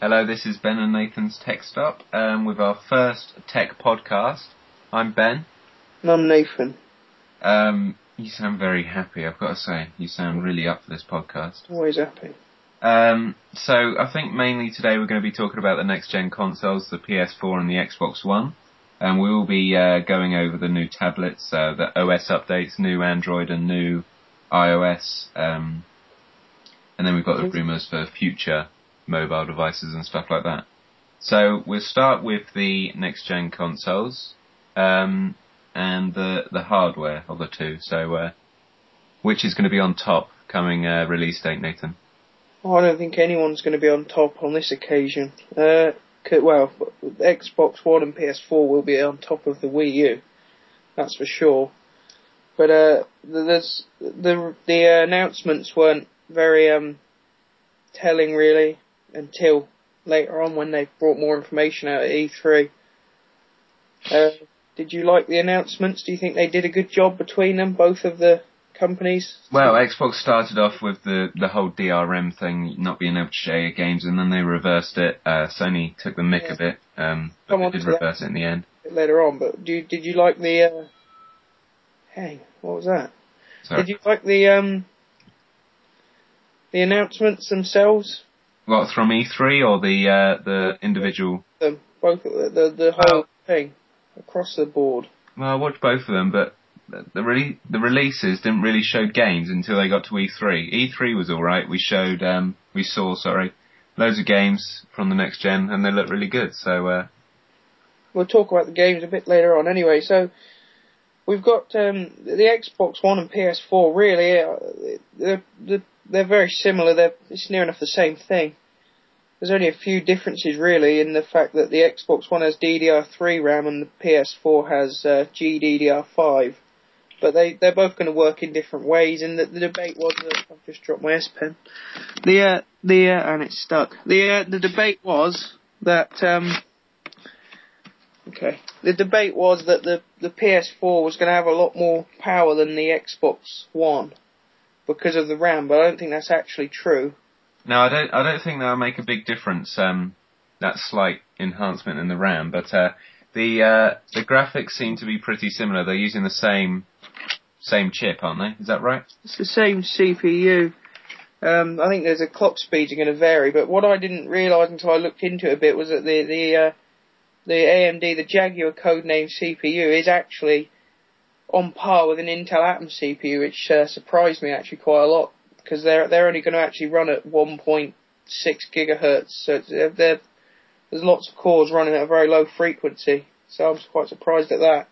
Hello, this is Ben and Nathan's Tech Stop um, with our first tech podcast. I'm Ben. And I'm Nathan. Um, you sound very happy, I've got to say. You sound really up for this podcast. Always happy. Um, so I think mainly today we're going to be talking about the next gen consoles, the PS4 and the Xbox One. And we will be uh, going over the new tablets, uh, the OS updates, new Android and new iOS. Um, and then we've got the rumours for future mobile devices and stuff like that. So we'll start with the next gen consoles um, and the the hardware of the two. So uh, which is going to be on top coming uh, release date, Nathan? Oh, I don't think anyone's going to be on top on this occasion. Uh, well, Xbox One and PS4 will be on top of the Wii U, that's for sure. But uh, there's the the announcements weren't very um, telling really until later on when they brought more information out at E3. Uh, did you like the announcements? Do you think they did a good job between them, both of the companies? Well, Xbox started off with the the whole DRM thing, not being able to share your games, and then they reversed it. Uh, Sony took the mick yeah. of it, um, but they did reverse it in the end. Later on, but do did you like the? Uh... Hey, what was that? Sorry. Did you like the um the announcements themselves? What from E3 or the uh, the individual? The, both the the, the whole well, thing across the board. Well, I watched both of them, but the re- the releases didn't really show games until they got to E3. E3 was all right. We showed um we saw sorry loads of games from the next gen, and they looked really good. So uh, we'll talk about the games a bit later on. Anyway, so we've got um, the Xbox One and PS4. Really, uh, they're, they're they're very similar. They're it's near enough the same thing. There's only a few differences really in the fact that the Xbox One has DDR3 RAM and the PS4 has uh, GDDR5. But they they're both going to work in different ways. And the, the debate was that I've just dropped my S Pen. The uh, the uh, and it's stuck. The uh, the debate was that um, okay. The debate was that the the PS4 was going to have a lot more power than the Xbox One because of the RAM, but I don't think that's actually true. No, I don't. I don't think that'll make a big difference. Um, that slight enhancement in the RAM, but uh, the uh, the graphics seem to be pretty similar. They're using the same same chip, aren't they? Is that right? It's the same CPU. Um, I think there's a clock speeds are going to vary, but what I didn't realise until I looked into it a bit was that the the uh, the AMD, the Jaguar codename CPU, is actually on par with an Intel Atom CPU, which uh, surprised me actually quite a lot because they're they're only going to actually run at 1.6 gigahertz, so there's lots of cores running at a very low frequency. So I was quite surprised at that.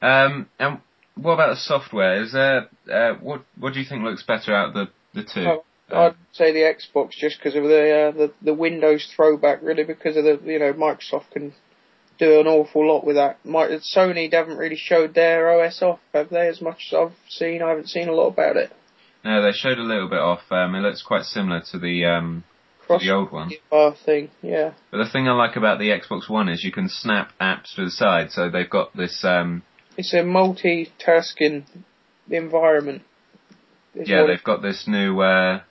Um, and what about the software? Is there uh, what what do you think looks better out of the the two? Oh, I'd say the Xbox just because of the, uh, the the Windows throwback, really, because of the you know Microsoft can do an awful lot with that. My, Sony haven't really showed their OS off, have they? As much as I've seen, I haven't seen a lot about it. No, they showed a little bit off. Um, it looks quite similar to the um, to the old one. thing, yeah. But the thing I like about the Xbox One is you can snap apps to the side. So they've got this. Um, it's a multitasking environment. Yeah, they've got this new uh,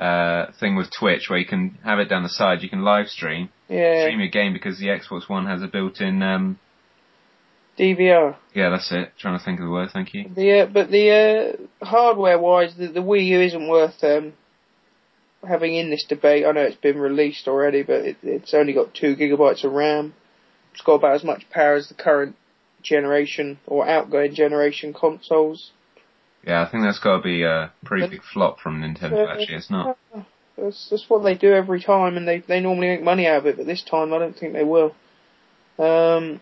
uh, thing with Twitch where you can have it down the side. You can live stream, yeah. stream your game because the Xbox One has a built-in um, DVR. Yeah, that's it. Trying to think of the word. Thank you. The uh, but the uh, hardware-wise, the, the Wii U isn't worth um, having in this debate. I know it's been released already, but it, it's only got two gigabytes of RAM. It's got about as much power as the current generation or outgoing generation consoles. Yeah, I think that's got to be a pretty big flop from Nintendo. Actually, it's not. That's, that's what they do every time, and they they normally make money out of it. But this time, I don't think they will. Um,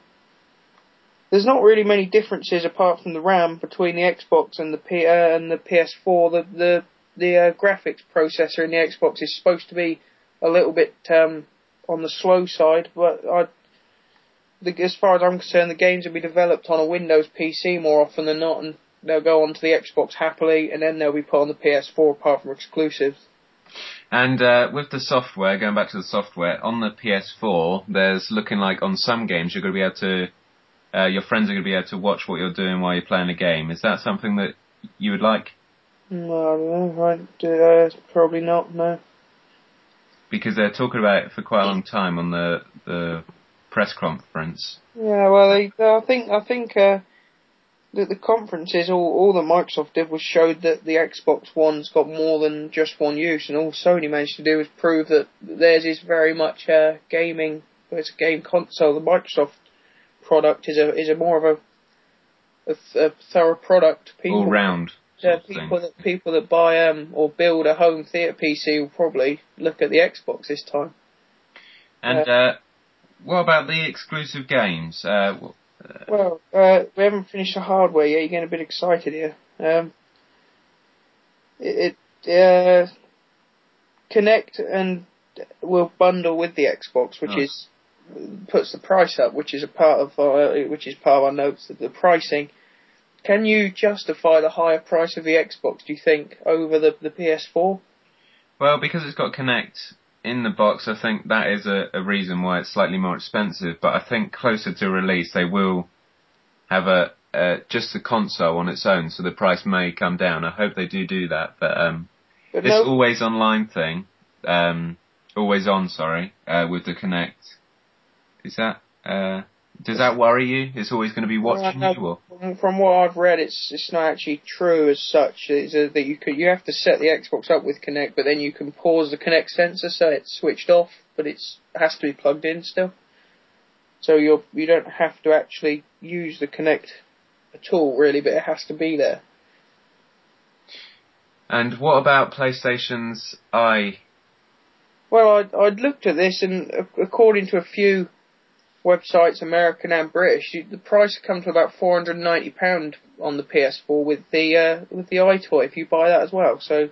there's not really many differences apart from the RAM between the Xbox and the P uh, and the PS4. The the the uh, graphics processor in the Xbox is supposed to be a little bit um, on the slow side, but I, the, as far as I'm concerned, the games will be developed on a Windows PC more often than not, and they'll go onto the Xbox happily, and then they'll be put on the PS4 apart from exclusives. And uh, with the software, going back to the software, on the PS4, there's looking like on some games you're going to be able to, uh, your friends are going to be able to watch what you're doing while you're playing a game. Is that something that you would like? No, I don't know. Right, uh, probably not. No. because they're talking about it for quite a long time on the the press conference. Yeah, well, they, I think I think uh, the, the conferences, all all that Microsoft did was showed that the Xbox One's got more than just one use, and all Sony managed to do was prove that theirs is very much a gaming. It's a game console. The Microsoft product is a is a more of a a, a thorough product. People, all round. Yeah, people that people that buy um or build a home theater PC will probably look at the Xbox this time. And uh, uh, what about the exclusive games? Uh, well, uh, we haven't finished the hardware yet. You're getting a bit excited here. Um, it, it uh, Kinect and will bundle with the Xbox, which is puts the price up, which is a part of uh, which is part of our notes of the pricing. Can you justify the higher price of the Xbox? Do you think over the the PS4? Well, because it's got Kinect in the box, I think that is a, a reason why it's slightly more expensive. But I think closer to release, they will have a uh, just the console on its own, so the price may come down. I hope they do do that. But um, but this no- always online thing, um, always on, sorry, uh, with the Kinect, is that uh, does that worry you? It's always going to be watching uh, you, or? From what I've read, it's it's not actually true as such. It's a, that you could you have to set the Xbox up with Kinect, but then you can pause the Kinect sensor so it's switched off, but it's it has to be plugged in still. So you're you don't have to actually use the Kinect at all, really, but it has to be there. And what about PlayStation's Eye? Well, I'd, I'd looked at this, and according to a few websites, American and British, you, the price comes to about four hundred and ninety pound on the PS4 with the uh, with the EyeToy if you buy that as well. So,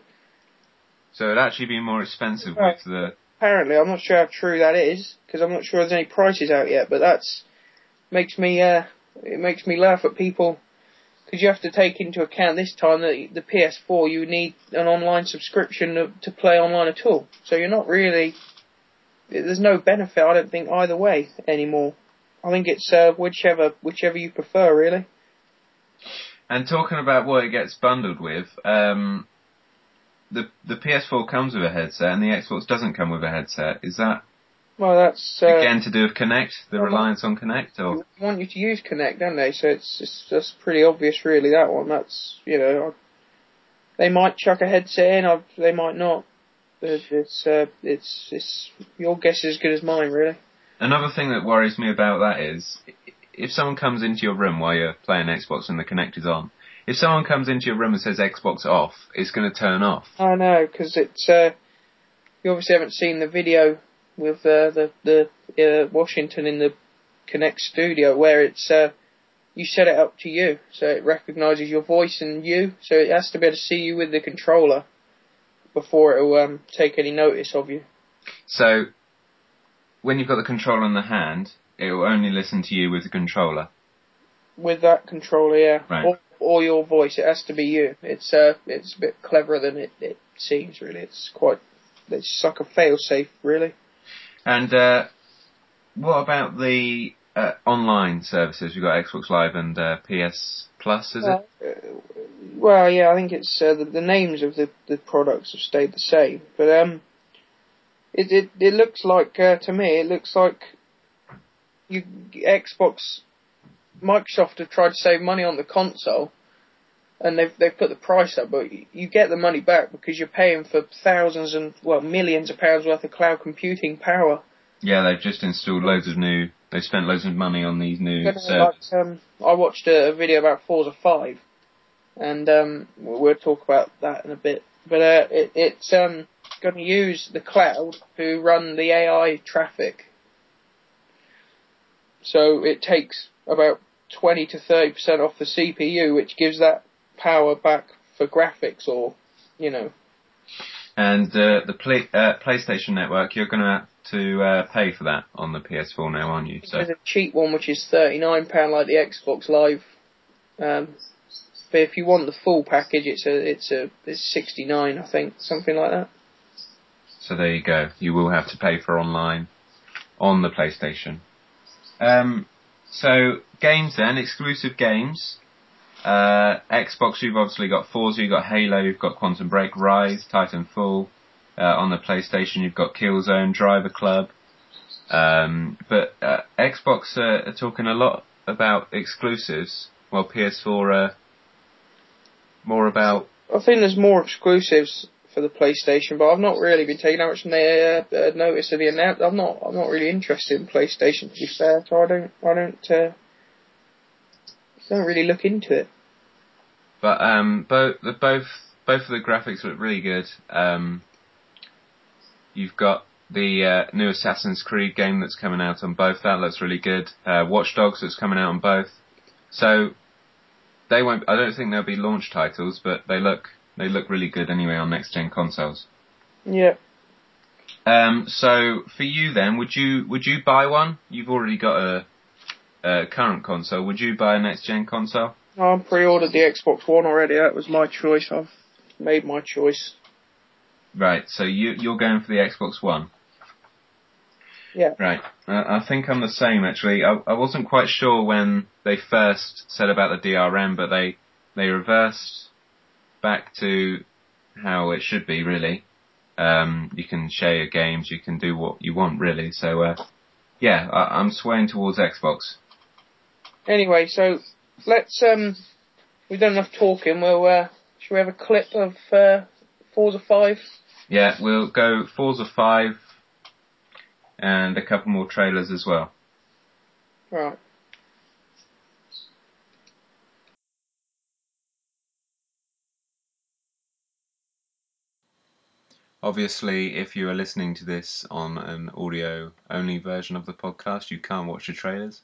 so it'd actually be more expensive with the. Apparently, I'm not sure how true that is because I'm not sure there's any prices out yet. But that's makes me uh, it makes me laugh at people because you have to take into account this time that the PS4 you need an online subscription to, to play online at all. So you're not really there's no benefit, I don't think, either way anymore. I think it's uh, whichever whichever you prefer, really. And talking about what it gets bundled with, um, the the PS4 comes with a headset and the Xbox doesn't come with a headset. Is that well? That's uh, again to do with Kinect, the well, reliance on Kinect, or they want you to use Kinect, don't they? So it's it's just pretty obvious, really. That one. That's you know, they might chuck a headset in, or they might not. It's uh, it's it's your guess is as good as mine, really. Another thing that worries me about that is if someone comes into your room while you're playing Xbox and the Kinect is on. If someone comes into your room and says Xbox off, it's going to turn off. I know because it's uh, you obviously haven't seen the video with uh, the the uh, Washington in the Kinect studio where it's uh, you set it up to you, so it recognises your voice and you, so it has to be able to see you with the controller before it will um, take any notice of you. So, when you've got the controller in the hand, it will only listen to you with the controller. With that controller, yeah. Right. Or, or your voice. It has to be you. It's uh, it's a bit cleverer than it, it seems. Really, it's quite. It's like a fail-safe, really. And uh, what about the uh, online services? We've got Xbox Live and uh, PS Plus, is it? Uh, well, yeah, I think it's uh, the, the names of the, the products have stayed the same, but um, it it it looks like uh, to me it looks like you Xbox, Microsoft have tried to save money on the console, and they've they've put the price up, but you, you get the money back because you're paying for thousands and well millions of pounds worth of cloud computing power. Yeah, they've just installed loads of new. They spent loads of money on these new servers. Like, um, I watched a, a video about Forza Five and um, we'll talk about that in a bit. But uh, it, it's um, going to use the cloud to run the AI traffic. So it takes about 20 to 30% off the CPU, which gives that power back for graphics or, you know. And uh, the play, uh, PlayStation Network, you're going to to uh, pay for that on the PS4 now, aren't you? So. There's a cheap one which is £39 like the Xbox Live. Um, but if you want the full package, it's a it's a it's sixty nine, I think, something like that. So there you go. You will have to pay for online on the PlayStation. Um, so games then, exclusive games. Uh, Xbox, you've obviously got Forza, you've got Halo, you've got Quantum Break, Ryse, Titanfall, on the PlayStation, you've got Killzone, Driveclub. Um, but uh, Xbox are talking a lot about exclusives, while PS4 are more about. I think there's more exclusives for the PlayStation, but I've not really been taking that much uh, uh, notice of the announcement. I'm not. I'm not really interested in PlayStation to be fair, so I don't. I don't. Uh, don't really look into it. But um, both the both both of the graphics look really good. Um, you've got the uh, new Assassin's Creed game that's coming out on both. That looks really good. Uh, Watch Dogs that's coming out on both. So they won't. I don't think they'll be launch titles, but they look they look really good anyway on next gen consoles. Yeah. Um, so for you then, would you would you buy one? You've already got a, a current console. Would you buy a next gen console? I pre-ordered the Xbox One already. That was my choice. I've made my choice. Right. So you you're going for the Xbox One. Yeah. Right. Uh, I think I'm the same actually. I, I wasn't quite sure when they first said about the DRM, but they they reversed back to how it should be really. Um, you can share your games, you can do what you want really. So uh, yeah, I, I'm swaying towards Xbox. Anyway, so let's um, we've done enough talking. We'll uh, should we have a clip of uh, Forza Five? Yeah, we'll go Forza Five and a couple more trailers as well. Right. Obviously, if you are listening to this on an audio only version of the podcast, you can't watch the trailers.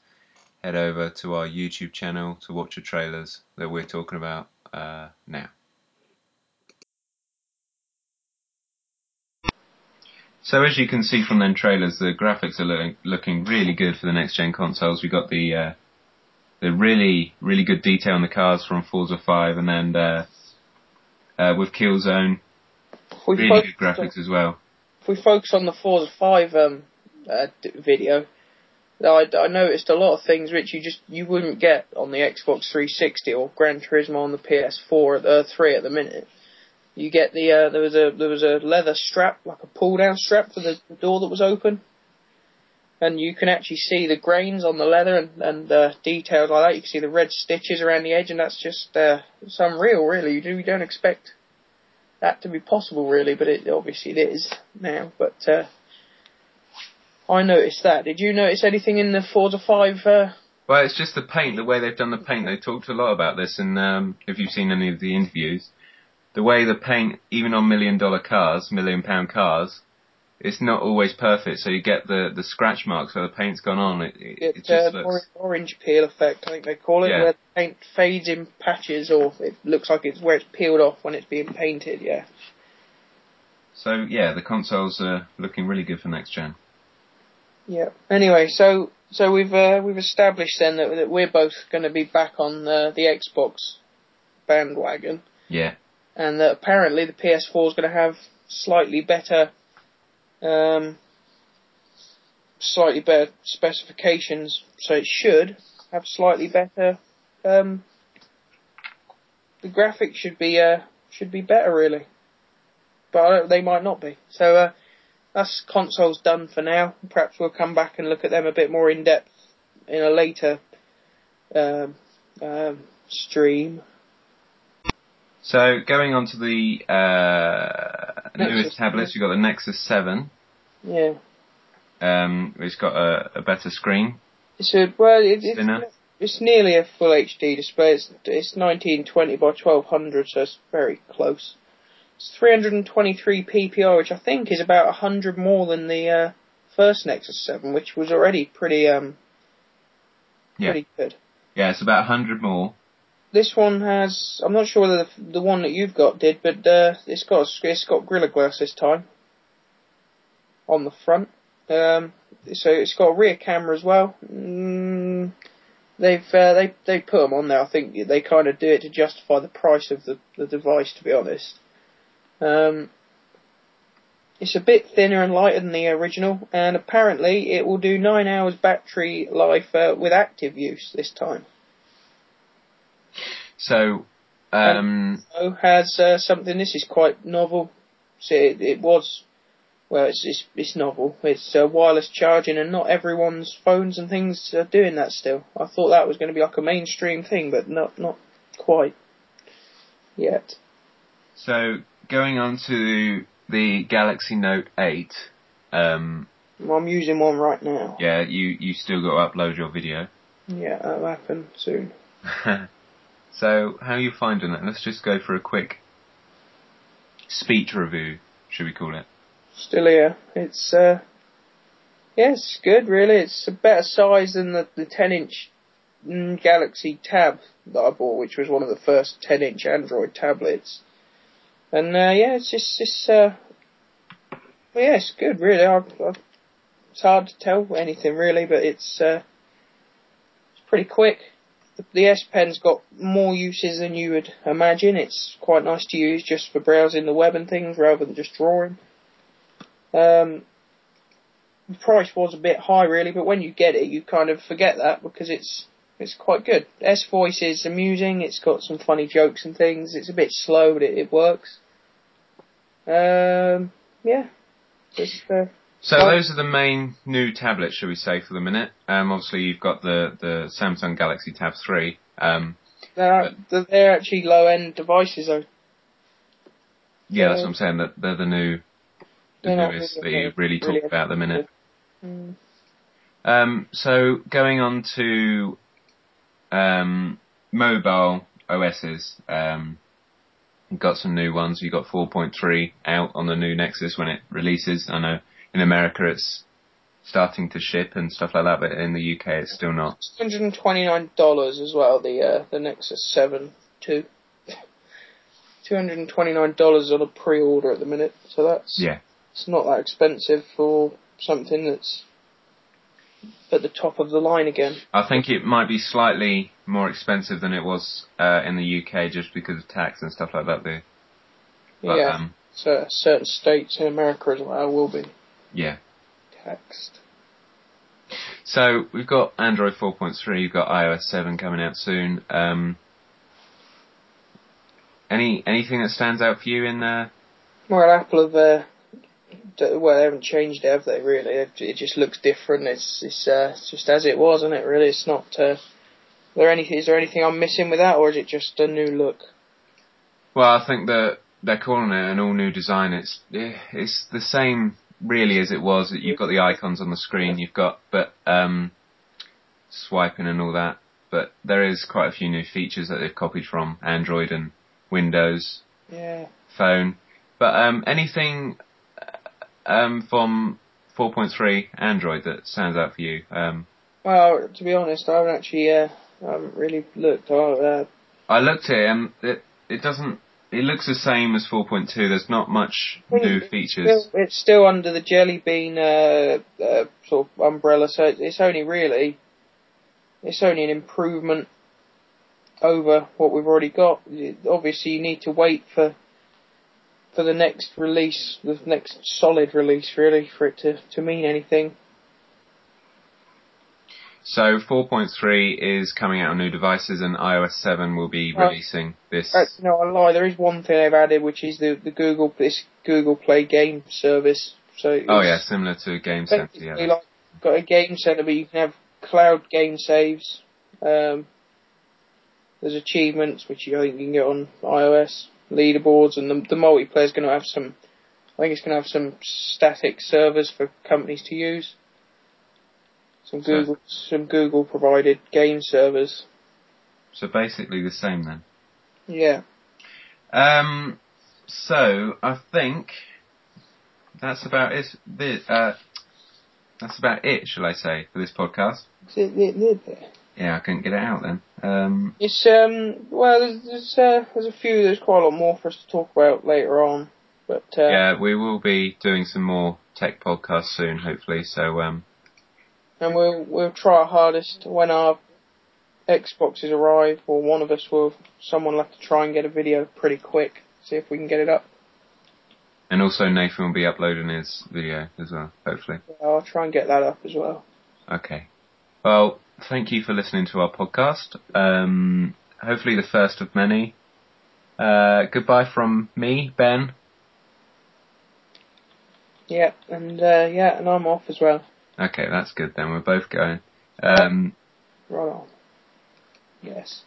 Head over to our YouTube channel to watch the trailers that we're talking about uh, now. So as you can see from them trailers, the graphics are looking, looking really good for the next gen consoles. We got the uh, the really really good detail in the cars from Forza 5, and then uh, uh, with Killzone, We really good graphics as well. If we focus on the Forza Five um, uh, d- video, I, I noticed a lot of things which you just you wouldn't get on the Xbox 360 or Gran Turismo on the PS4 at the three at the minute. You get the uh, there was a there was a leather strap like a pull down strap for the door that was open, and you can actually see the grains on the leather and and uh, details like that. You can see the red stitches around the edge, and that's just uh, it's unreal, really. You do you don't expect that to be possible, really, but it obviously it is now. But uh, I noticed that. Did you notice anything in the Forza Five? Uh, Well, it's just the paint, the way they've done the paint. They talked a lot about this, and um, if you've seen any of the interviews, the way the paint, even on million dollar cars, million pound cars, it's not always perfect. So you get the the scratch marks where the paint's gone on. It it, it It's just uh, looks. orange peel effect, I think they call it, Yeah. where the paint fades in patches, or it looks like it's where it's peeled off when it's being painted. Yeah, So yeah, the consoles are looking really good for next gen. yeah. Anyway, so so we've uh, we've established then that, that we're both going to be back on uh, the Xbox bandwagon, Yeah, and that apparently the PS4 is going to have slightly better, um, slightly better specifications. So it should have slightly better. Um, the graphics should be uh, should be better really, but they might not be. So uh, that's consoles done for now. Perhaps we'll come back and look at them a bit more in depth in a later um, um, stream. So going on to the uh, newest tablets, you've got the Nexus 7. Yeah. Um, it's got a, a better screen. It's a well, it, it's it's nearly a full HD display. It's it's 1920 by 1200, so it's very close. It's 323 PPI, which I think is about 100 more than the uh, first Nexus 7, which was already pretty um Yeah. pretty good. Yeah, it's about 100 more. This one has. I'm not sure whether the, the one that you've got did, but uh, it's got it's got Gorilla Glass this time on the front. Um, so it's got a rear camera as well. Mm, they've uh, they they put them on there. I think they kind of do it to justify the price of the, the device. To be honest, um, it's a bit thinner and lighter than the original, and apparently it will do nine hours battery life uh, with active use this time. So, um, So has uh, something. This is quite novel. So it, it was, well, it's, it's, it's novel. It's uh, wireless charging and not everyone's phones and things are doing that still. I thought that was going to be like a mainstream thing, but not, not quite yet. So going on to the Galaxy Note 8, um, Well, I'm using one right now. yeah, you, you still got to upload your video. Yeah, that'll happen soon. so how are you finding it? Let's just go for a quick speech review, should we call it? Still here. It's, uh, yeah, good really. It's a better size than the, the 10 inch mm, Galaxy Tab that I bought, which was one of the first 10 inch Android tablets. And, uh, yeah, it's just, it's, uh, well, yeah, it's good really. I, I, it's hard to tell anything really, but it's, uh, it's pretty quick. The, S Pen's got more uses than you would imagine. It's quite nice to use just for browsing the web and things rather than just drawing. Um, the price was a bit high really, but when you get it, you kind of forget that because it's it's quite good. S Voice is amusing. It's got some funny jokes and things. It's a bit slow, but it, it works. Um, yeah. Just, uh, So Oh. those are the main new tablets, shall we say, for the minute. Um, obviously you've got the, the Samsung Galaxy Tab 3. Um, they're, they're- they're actually low end devices though. yeah, that's what I'm saying, that they're the new, the newest that you really talk really about at the minute. Mm. Um, so going on to um, mobile OSs, um, got some new ones. You've got 4.3 out on the new Nexus when it releases. I know in America it's starting to ship and stuff like that, but in the UK it's still not. Hundred and twenty nine dollars as well. The uh, the Nexus Seven two. Two hundred and twenty nine dollars on a pre order at the minute, so that's Yeah. it's not that expensive for something that's at the top of the line again. I think it might be slightly more expensive than it was uh, in the UK just because of tax and stuff like that. There, but yeah, um, so certain states in America as well will be yeah. taxed. So we've got Android 4.3, you've got iOS 7 coming out soon. Um, any anything that stands out for you in there? Well, Apple have uh, d- well they haven't changed it, have they? Really, it, just looks different. It's it's, uh, it's just as it was, isn't it? Really, it's not. Uh, there anything? Is there anything I'm missing with that, or is it just a new look? Well, I think that they're calling it an all new design. It's eh, it's the same really as it was. You've got the icons on the screen, you've got but um, swiping and all that. But there is quite a few new features that they've copied from Android and Windows Yeah. Phone. But um, anything um, from 4.3 Android that stands out for you? Um, Well, to be honest, I haven't actually. Uh, I haven't really looked. I, uh, I looked at it and it it doesn't. It looks the same as 4.2. There's not much new it's features. Still, it's still under the Jelly Bean uh, uh, sort of umbrella, so it's- it's only really. It's only an improvement over what we've already got. Obviously, you need to wait for for the next release, the next solid release, really, for it to, to mean anything. So 4.3 is coming out on new devices, and iOS 7 will be Right. releasing this. Uh, no, I lie. There is one thing they've added, which is the the Google this Google Play game service. So oh yeah, similar to Game Center. basically Yeah. like got a game center, but you can have cloud game saves. Um, there's achievements which you, I think you can get on iOS leaderboards, and the, the multiplayer is going to have some. I think it's going to have some static servers for companies to use. Some So- Google some Google provided game servers. So basically the same then. Yeah. Um, so I think that's about it. Uh, that's about it, shall I say, for this podcast? Yeah, I couldn't get it out then. Um, It's um well there's there's, uh, there's a few there's quite a lot more for us to talk about later on, but uh, yeah, we will be doing some more tech podcasts soon, hopefully. So um, and we'll we'll try our hardest when our Xboxes arrive, or one of us will someone will have to try and get a video pretty quick, see if we can get it up. and also Nathan will be uploading his video as well, hopefully. I'll try and get that up as well. Okay. Well, thank you for listening to our podcast. Um, hopefully the first of many. Uh, goodbye from me, Ben. Yeah, and uh, yeah, and I'm off as well. Okay, that's good then. We're both going. Um, right on. Yes.